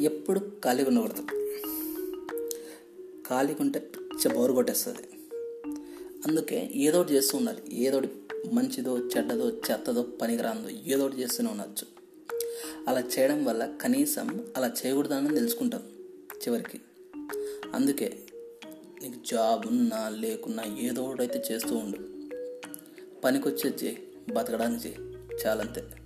ఎప్పుడు ఖాళీగా ఉండకూడదు. ఖాళీగా ఉంటే పిచ్చ బోరు కొట్టేస్తుంది. అందుకే ఏదో ఒకటి చేస్తూ ఉండాలి. ఏదో ఒకటి మంచిదో చెడ్డదో చెత్తదో పనికిరాందో ఏదో ఒకటి చేస్తూనే ఉండొచ్చు. అలా చేయడం వల్ల కనీసం అలా చేయకూడదని తెలుసుకుంటాం చివరికి. అందుకే నీకు జాబ్ ఉన్నా లేకున్నా ఏదో ఒకటి అయితే చేస్తూ ఉండు. పనికొచ్చేది చేయి బతకడానికి చేయి చాలంతే.